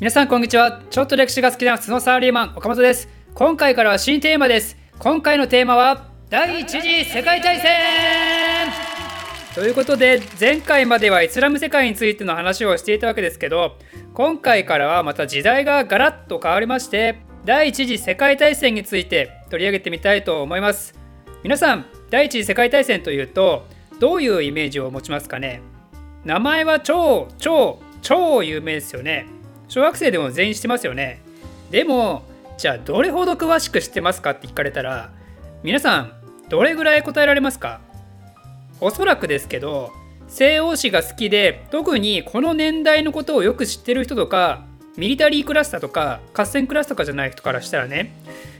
皆さんこんにちは。ちょっと歴史が好きな普通のサラリーマン岡本です。今回からは新テーマです。今回のテーマは第一次世界大戦。ということで前回まではイスラム世界についての話をしていたわけですけど今回からはまた時代がガラッと変わりまして第一次世界大戦について取り上げてみたいと思います。皆さん第一次世界大戦というとどういうイメージを持ちますかね？名前は超超超有名ですよね。小学生でも全員知ってますよね。でもじゃあどれほど詳しく知ってますかって聞かれたら皆さんどれぐらい答えられますか？おそらくですけど西欧史が好きで特にこの年代のことをよく知ってる人とかミリタリークラスターとか合戦クラスとかじゃない人からしたらね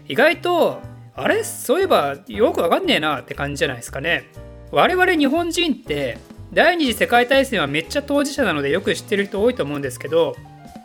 意外とあれ？そういえばよくわかんねえなって感じじゃないですかね。我々日本人って第二次世界大戦はめっちゃ当事者なのでよく知ってる人多いと思うんですけど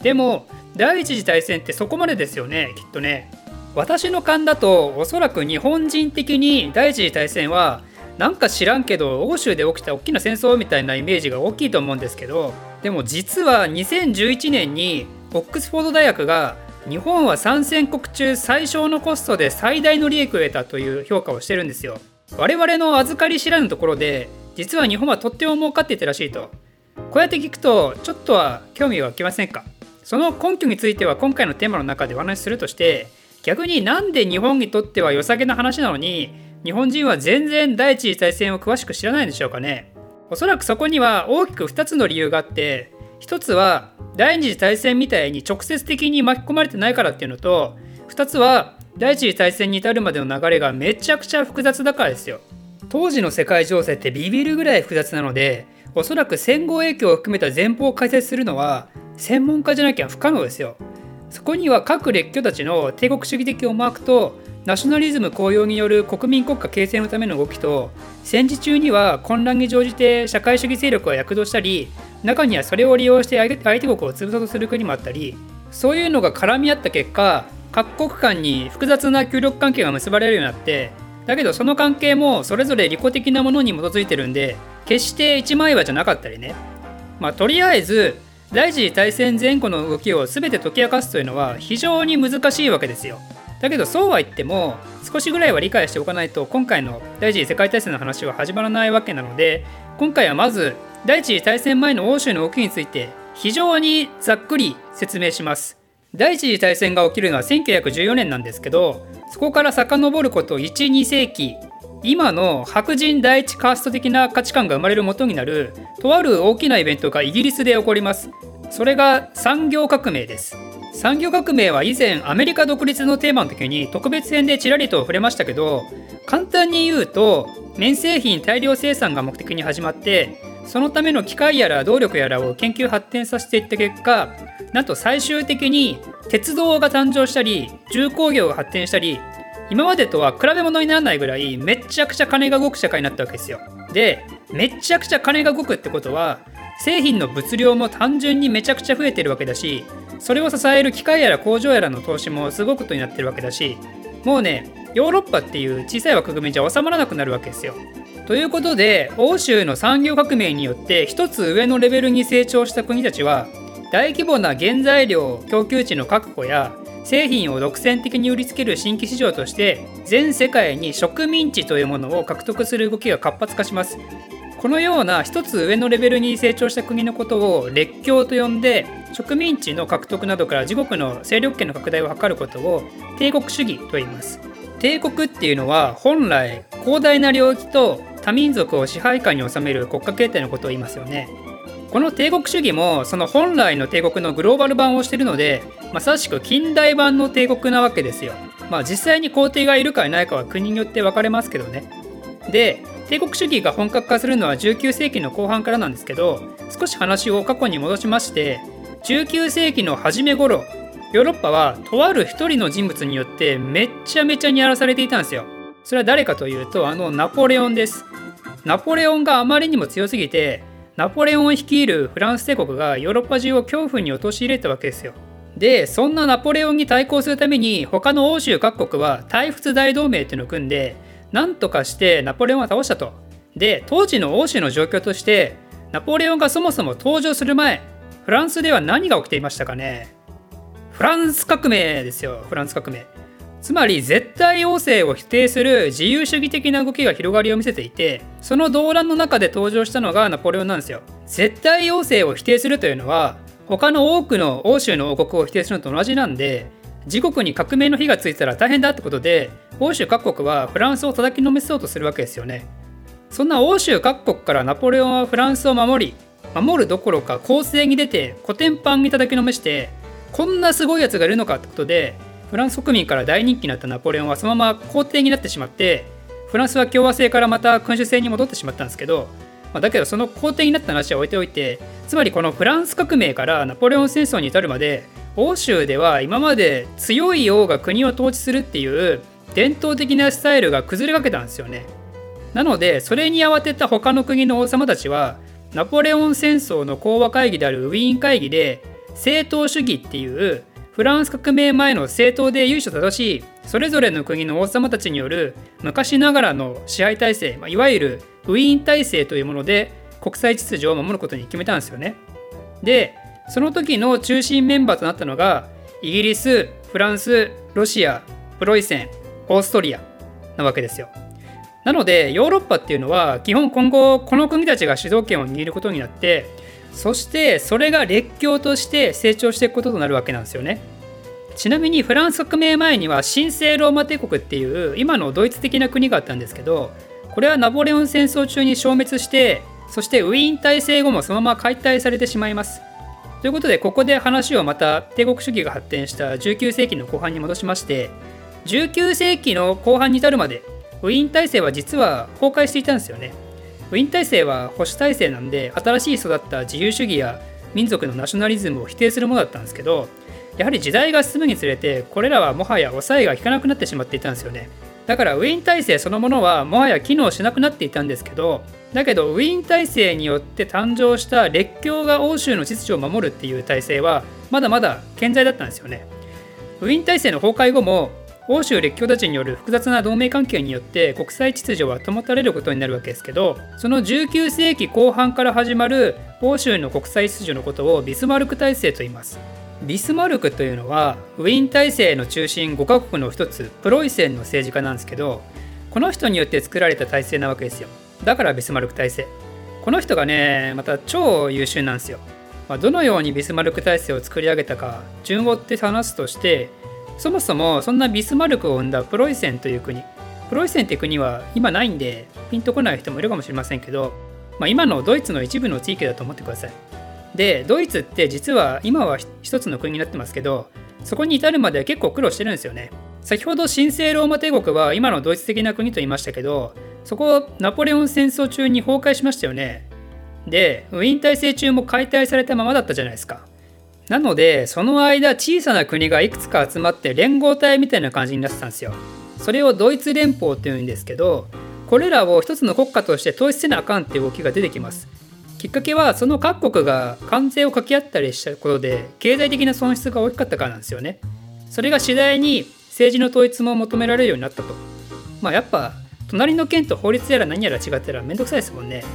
でも第一次大戦ってそこまでですよねきっとね。私の勘だとおそらく日本人的に第一次大戦はなんか知らんけど欧州で起きた大きな戦争みたいなイメージが大きいと思うんですけどでも実は2011年にオックスフォード大学が日本は参戦国中最小のコストで最大の利益を得たという評価をしてるんですよ。我々の預かり知らぬところで実は日本はとっても儲かっていたらしいと。こうやって聞くとちょっとは興味湧きませんか？その根拠については今回のテーマの中でお話しするとして逆になんで日本にとっては良さげな話なのに日本人は全然第一次大戦を詳しく知らないんでしょうかね。おそらくそこには大きく2つの理由があって1つは第二次大戦みたいに直接的に巻き込まれてないからっていうのと2つは第一次大戦に至るまでの流れがめちゃくちゃ複雑だからですよ。当時の世界情勢ってビビるぐらい複雑なのでおそらく戦後影響を含めた前方を解説するのは専門家じゃなきゃ不可能ですよ。そこには各列強たちの帝国主義的思惑とナショナリズム高揚による国民国家形成のための動きと戦時中には混乱に乗じて社会主義勢力が躍動したり中にはそれを利用して相手国を潰そうとする国もあったりそういうのが絡み合った結果各国間に複雑な協力関係が結ばれるようになってだけどその関係もそれぞれ利己的なものに基づいてるんで決して一枚岩じゃなかったりね。まあとりあえず第一次大戦前後の動きを全て解き明かすというのは非常に難しいわけですよ。だけどそうは言っても少しぐらいは理解しておかないと今回の第一次世界大戦の話は始まらないわけなので今回はまず第一次大戦前の欧州の動きについて非常にざっくり説明します。第一次大戦が起きるのは1914年なんですけどそこから遡ること12世紀今の白人第一カースト的な価値観が生まれる元になるとある大きなイベントがイギリスで起こります。それが産業革命です産業革命は以前アメリカ独立のテーマの時に特別編でちらりと触れましたけど簡単に言うと綿製品大量生産が目的に始まってそのための機械やら動力やらを研究発展させていった結果なんと最終的に鉄道が誕生したり重工業が発展したり今までとは比べ物にならないぐらいめっちゃくちゃ金が動く社会になったわけですよ。でめっちゃくちゃ金が動くってことは製品の物量も単純にめちゃくちゃ増えてるわけだしそれを支える機械やら工場やらの投資もすごくことになってるわけだしもうねヨーロッパっていう小さい枠組みじゃ収まらなくなるわけですよ。ということで欧州の産業革命によって一つ上のレベルに成長した国たちは大規模な原材料供給地の確保や製品を独占的に売りつける新規市場として全世界に植民地というものを獲得する動きが活発化しますこのような一つ上のレベルに成長した国のことを列強と呼んで植民地の獲得などから自国の勢力圏の拡大を図ることを帝国主義と言います。帝国っていうのは本来広大な領域と多民族を支配下に収める国家形態のことを言いますよね。この帝国主義もその本来の帝国のグローバル版をしてるのでまさしく近代版の帝国なわけですよ。まあ実際に皇帝がいるかいないかは国によって分かれますけどね。で帝国主義が本格化するのは19世紀の後半からなんですけど少し話を過去に戻しまして19世紀の初め頃ヨーロッパはとある一人の人物によってめっちゃめちゃに荒らされていたんですよ。それは誰かというとあのナポレオンです。ナポレオンがあまりにも強すぎてナポレオンを率いるフランス帝国がヨーロッパ中を恐怖に陥れたわけですよ。でそんなナポレオンに対抗するために他の欧州各国は対仏大同盟っていうのを組んで何とかしてナポレオンは倒したと。で、当時の欧州の状況として、ナポレオンがそもそも登場する前、フランスでは何が起きていましたかね。フランス革命ですよ。フランス革命。つまり絶対要請を否定する自由主義的な動きが広がりを見せていてその動乱の中で登場したのがナポレオンなんですよ。絶対要請を否定するというのは他の多くの欧州の王国を否定するのと同じなんで自国に革命の火がついたら大変だってことで欧州各国はフランスを叩きのめそうとするわけですよね。そんな欧州各国からナポレオンはフランスを守り守るどころか攻勢に出てコテンパンに叩きのめしてこんなすごいやつがいるのかってことでフランス国民から大人気になったナポレオンはそのまま皇帝になってしまってフランスは共和制からまた君主制に戻ってしまったんですけど、まあ、だけどその皇帝になった話は置いておいてつまりこのフランス革命からナポレオン戦争に至るまで欧州では今まで強い王が国を統治するっていう伝統的なスタイルが崩れかけたんですよね。なのでそれに慌てた他の国の王様たちはナポレオン戦争の講和会議であるウィーン会議で政党主義っていうフランス革命前の政党で由緒正しいそれぞれの国の王様たちによる昔ながらの支配体制、まあ、いわゆるウィーン体制というもので国際秩序を守ることに決めたんですよね。でその時の中心メンバーとなったのがイギリスフランスロシアプロイセンオーストリアなわけですよ。なのでヨーロッパっていうのは基本今後この国たちが主導権を握ることになってそしてそれが列強として成長していくこととなるわけなんですよね。ちなみにフランス革命前には神聖ローマ帝国っていう今のドイツ的な国があったんですけどこれはナポレオン戦争中に消滅してそしてウィーン体制後もそのまま解体されてしまいます。ということでここで話をまた帝国主義が発展した19世紀の後半に戻しまして19世紀の後半に至るまでウィーン体制は実は崩壊していたんですよね。ウィーン体制は保守体制なんで新しい育った自由主義や民族のナショナリズムを否定するものだったんですけどやはり時代が進むにつれてこれらはもはや抑えが効かなくなってしまっていたんですよねだからウィーン体制そのものはもはや機能しなくなっていたんですけどだけどウィーン体制によって誕生した列強が欧州の秩序を守るっていう体制はまだまだ健在だったんですよね。ウィーン体制の崩壊後も欧州列強たちによる複雑な同盟関係によって国際秩序は保たれることになるわけですけどその19世紀後半から始まる欧州の国際秩序のことをビスマルク体制と言います。ビスマルクというのはウィーン体制の中心5カ国の一つプロイセンの政治家なんですけどこの人によって作られた体制なわけですよ。だからビスマルク体制。この人がねまた超優秀なんですよ、まあ、どのようにビスマルク体制を作り上げたか順を追って話すとしてそもそもそんなビスマルクを生んだプロイセンという国。プロイセンって国は今ないんでピンとこない人もいるかもしれませんけど、まあ、今のドイツの一部の地域だと思ってください。でドイツって実は今は一つの国になってますけどそこに至るまで結構苦労してるんですよね。先ほど神聖ローマ帝国は今のドイツ的な国と言いましたけどそこナポレオン戦争中に崩壊しましたよね。でウィーン体制中も解体されたままだったじゃないですか。なのでその間小さな国がいくつか集まって連合体みたいな感じになってたんですよ。それをドイツ連邦っていうんですけどこれらを一つの国家として統一せなあかんっていう動きが出てきます。きっかけはその各国が関税を掛け合ったりしたことで経済的な損失が大きかったからなんですよね。それが次第に政治の統一も求められるようになったと。まあやっぱ隣の県と法律やら何やら違ったらめんどくさいですもんね。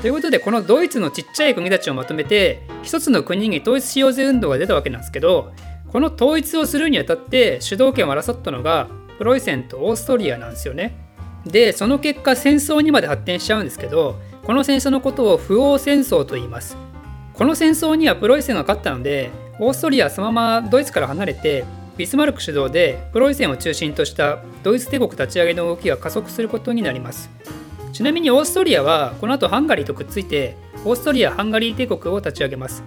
ということでこのドイツのちっちゃい国たちをまとめて一つの国に統一しようぜ運動が出たわけなんですけどこの統一をするにあたって主導権を争ったのがプロイセンとオーストリアなんですよね。でその結果戦争にまで発展しちゃうんですけどこの戦争のことを不王戦争と言います。この戦争にはプロイセンが勝ったのでオーストリアはそのままドイツから離れてビスマルク主導でプロイセンを中心としたドイツ帝国立ち上げの動きが加速することになります。ちなみにオーストリアはこの後ハンガリーとくっついてオーストリア・ハンガリー帝国を立ち上げます。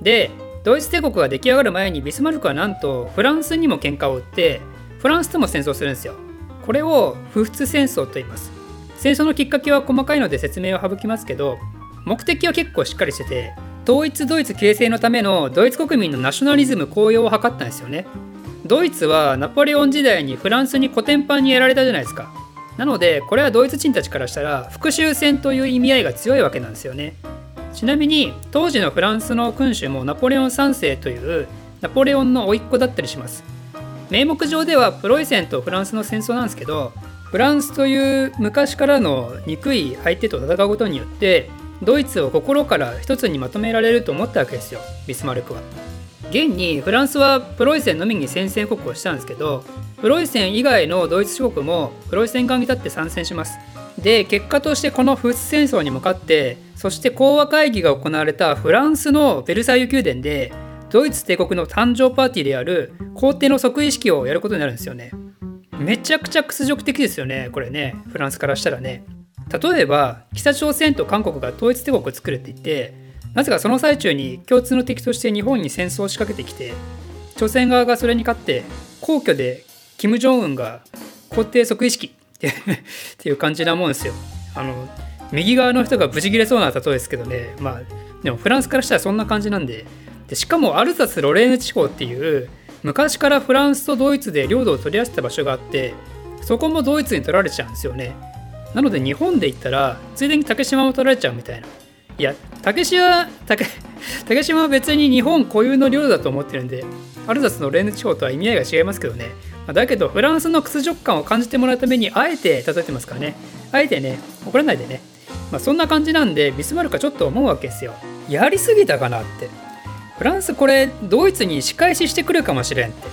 で、ドイツ帝国が出来上がる前にビスマルクはなんとフランスにも喧嘩を売ってフランスとも戦争するんですよ。これを不仏戦争と言います。戦争のきっかけは細かいので説明を省きますけど目的は結構しっかりしてて統一ドイツ形成のためのドイツ国民のナショナリズム高揚を図ったんですよね。ドイツはナポレオン時代にフランスにコテンパンにやられたじゃないですか。なのでこれはドイツ人たちからしたら復讐戦という意味合いが強いわけなんですよねちなみに当時のフランスの君主もナポレオン3世というナポレオンの甥っ子だったりします名目上ではプロイセンとフランスの戦争なんですけどフランスという昔からの憎い相手と戦うことによってドイツを心から一つにまとめられると思ったわけですよビスマルクは。現にフランスはプロイセンのみに宣戦布告をしたんですけどプロイセン以外のドイツ諸国もプロイセン側に立って参戦します。で結果としてこのフッ戦争に向かってそして講和会議が行われたフランスのベルサイユ宮殿でドイツ帝国の誕生パーティーである皇帝の即位式をやることになるんですよね。めちゃくちゃ屈辱的ですよねこれねフランスからしたらね。例えば北朝鮮と韓国が統一帝国を作るって言ってなぜかその最中に共通の敵として日本に戦争を仕掛けてきて朝鮮側がそれに勝って皇居で金正恩が皇帝即位式 っていう感じなもんですよ。あの右側の人がブチギレそうな例えですけどね。まあでもフランスからしたらそんな感じなんで。でしかもアルザス・ロレーヌ地方っていう昔からフランスとドイツで領土を取り合わせた場所があってそこもドイツに取られちゃうんですよね。なので日本で言ったらついでに竹島も取られちゃうみたいな。いや竹島竹竹島は別に日本固有の領土だと思ってるんでアルザスのレーヌ地方とは意味合いが違いますけどね。だけどフランスの屈辱感を感じてもらうためにあえて例えてますからね。あえてね怒らないでね、まあ、そんな感じなんでビスマルクはちょっと思うわけですよ。やりすぎたかなって。フランスこれドイツに仕返ししてくるかもしれんって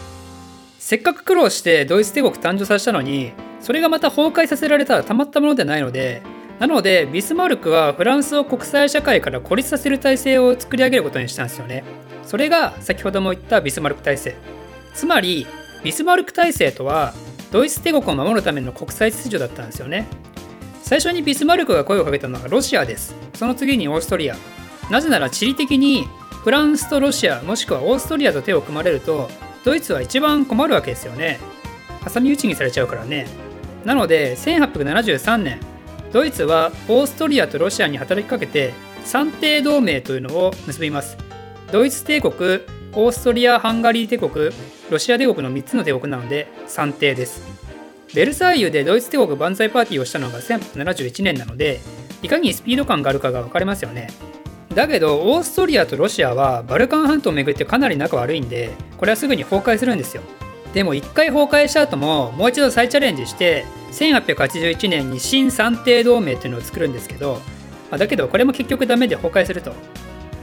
せっかく苦労してドイツ帝国誕生させたのにそれがまた崩壊させられたらたまったものではないのでなのでビスマルクはフランスを国際社会から孤立させる体制を作り上げることにしたんですよね。それが先ほども言ったビスマルク体制。つまりビスマルク体制とはドイツ帝国を守るための国際秩序だったんですよね。最初にビスマルクが声をかけたのはロシアです。その次にオーストリア。なぜなら地理的にフランスとロシアもしくはオーストリアと手を組まれるとドイツは一番困るわけですよね。挟み撃ちにされちゃうからね。なので1873年ドイツはオーストリアとロシアに働きかけて三帝同盟というのを結びますドイツ帝国オーストリア・ハンガリー帝国ロシア帝国の3つの帝国なので三帝ですベルサイユでドイツ帝国万歳パーティーをしたのが1871年なのでいかにスピード感があるかが分かりますよねだけどオーストリアとロシアはバルカン半島を巡ってかなり仲悪いんでこれはすぐに崩壊するんですよ。でも1回崩壊した後ももう一度再チャレンジして1881年に新三帝同盟っていうのを作るんですけどだけどこれも結局ダメで崩壊すると。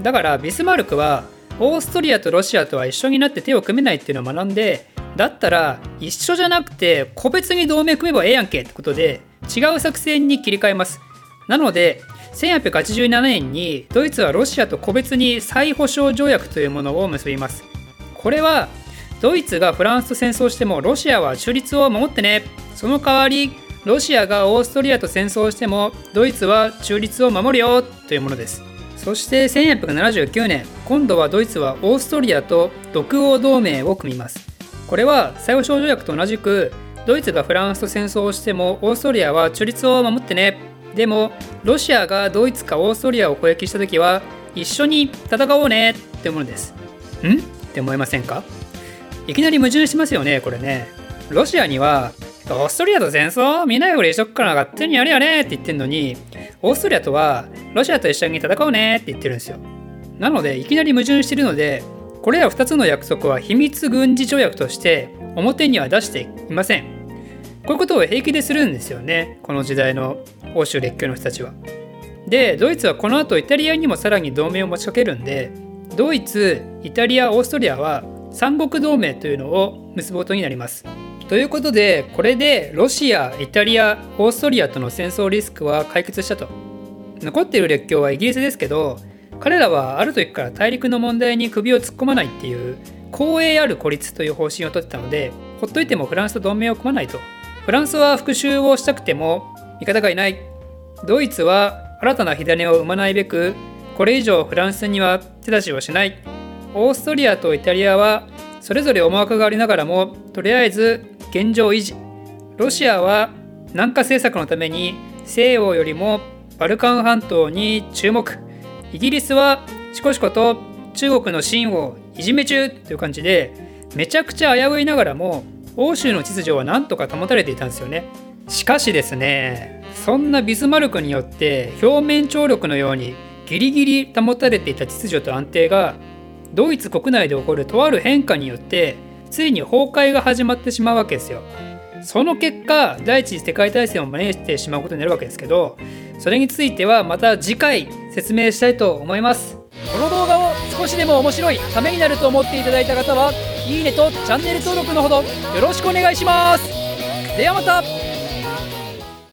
だからビスマルクはオーストリアとロシアとは一緒になって手を組めないっていうのを学んでだったら一緒じゃなくて個別に同盟組めばええやんけってことで違う作戦に切り替えます。なので1887年にドイツはロシアと個別に再保障条約というものを結びます。これはドイツがフランスと戦争してもロシアは中立を守ってね。その代わりロシアがオーストリアと戦争してもドイツは中立を守るよというものです。そして1879年今度はドイツはオーストリアと独欧同盟を組みます。これは再保障条約と同じくドイツがフランスと戦争をしてもオーストリアは中立を守ってね。でもロシアがドイツかオーストリアを攻撃した時は一緒に戦おうねってものです。ん？って思いませんか？いきなり矛盾しますよねこれね。ロシアにはオーストリアと戦争？見ないふりしとくから勝手にやれやれって言ってんのにオーストリアとはロシアと一緒に戦おうねって言ってるんですよ。なのでいきなり矛盾してるのでこれら2つの約束は秘密軍事条約として表には出していません。こういうことを平気でするんですよね。この時代の欧州列強の人たちは。でドイツはこの後イタリアにもさらに同盟を持ちかけるんでドイツイタリアオーストリアは三国同盟というのを結ぶことになります。ということでこれでロシアイタリアオーストリアとの戦争リスクは解決したと。残っている列強はイギリスですけど彼らはある時から大陸の問題に首を突っ込まないっていう公営ある孤立という方針をとってたのでほっといてもフランスと同盟を組まないと。フランスは復讐をしたくても味方がいない。ドイツは新たな火種を生まないべくこれ以上フランスには手出しをしない。オーストリアとイタリアはそれぞれ思惑がありながらもとりあえず現状維持。ロシアは南下政策のために西欧よりもバルカン半島に注目。イギリスはしこしこと中国の秦をいじめ中という感じでめちゃくちゃ危ういながらも欧州の秩序はなんとか保たれていたんですよねしかしですねそんなビスマルクによって表面張力のようにギリギリ保たれていた秩序と安定がドイツ国内で起こるとある変化によってついに崩壊が始まってしまうわけですよ。その結果第一次世界大戦を招いてしまうことになるわけですけどそれについてはまた次回説明したいと思います。この動画しでも面白いためになると思っていただいた方はいいねとチャンネル登録のほどよろしくお願いします。ではまた。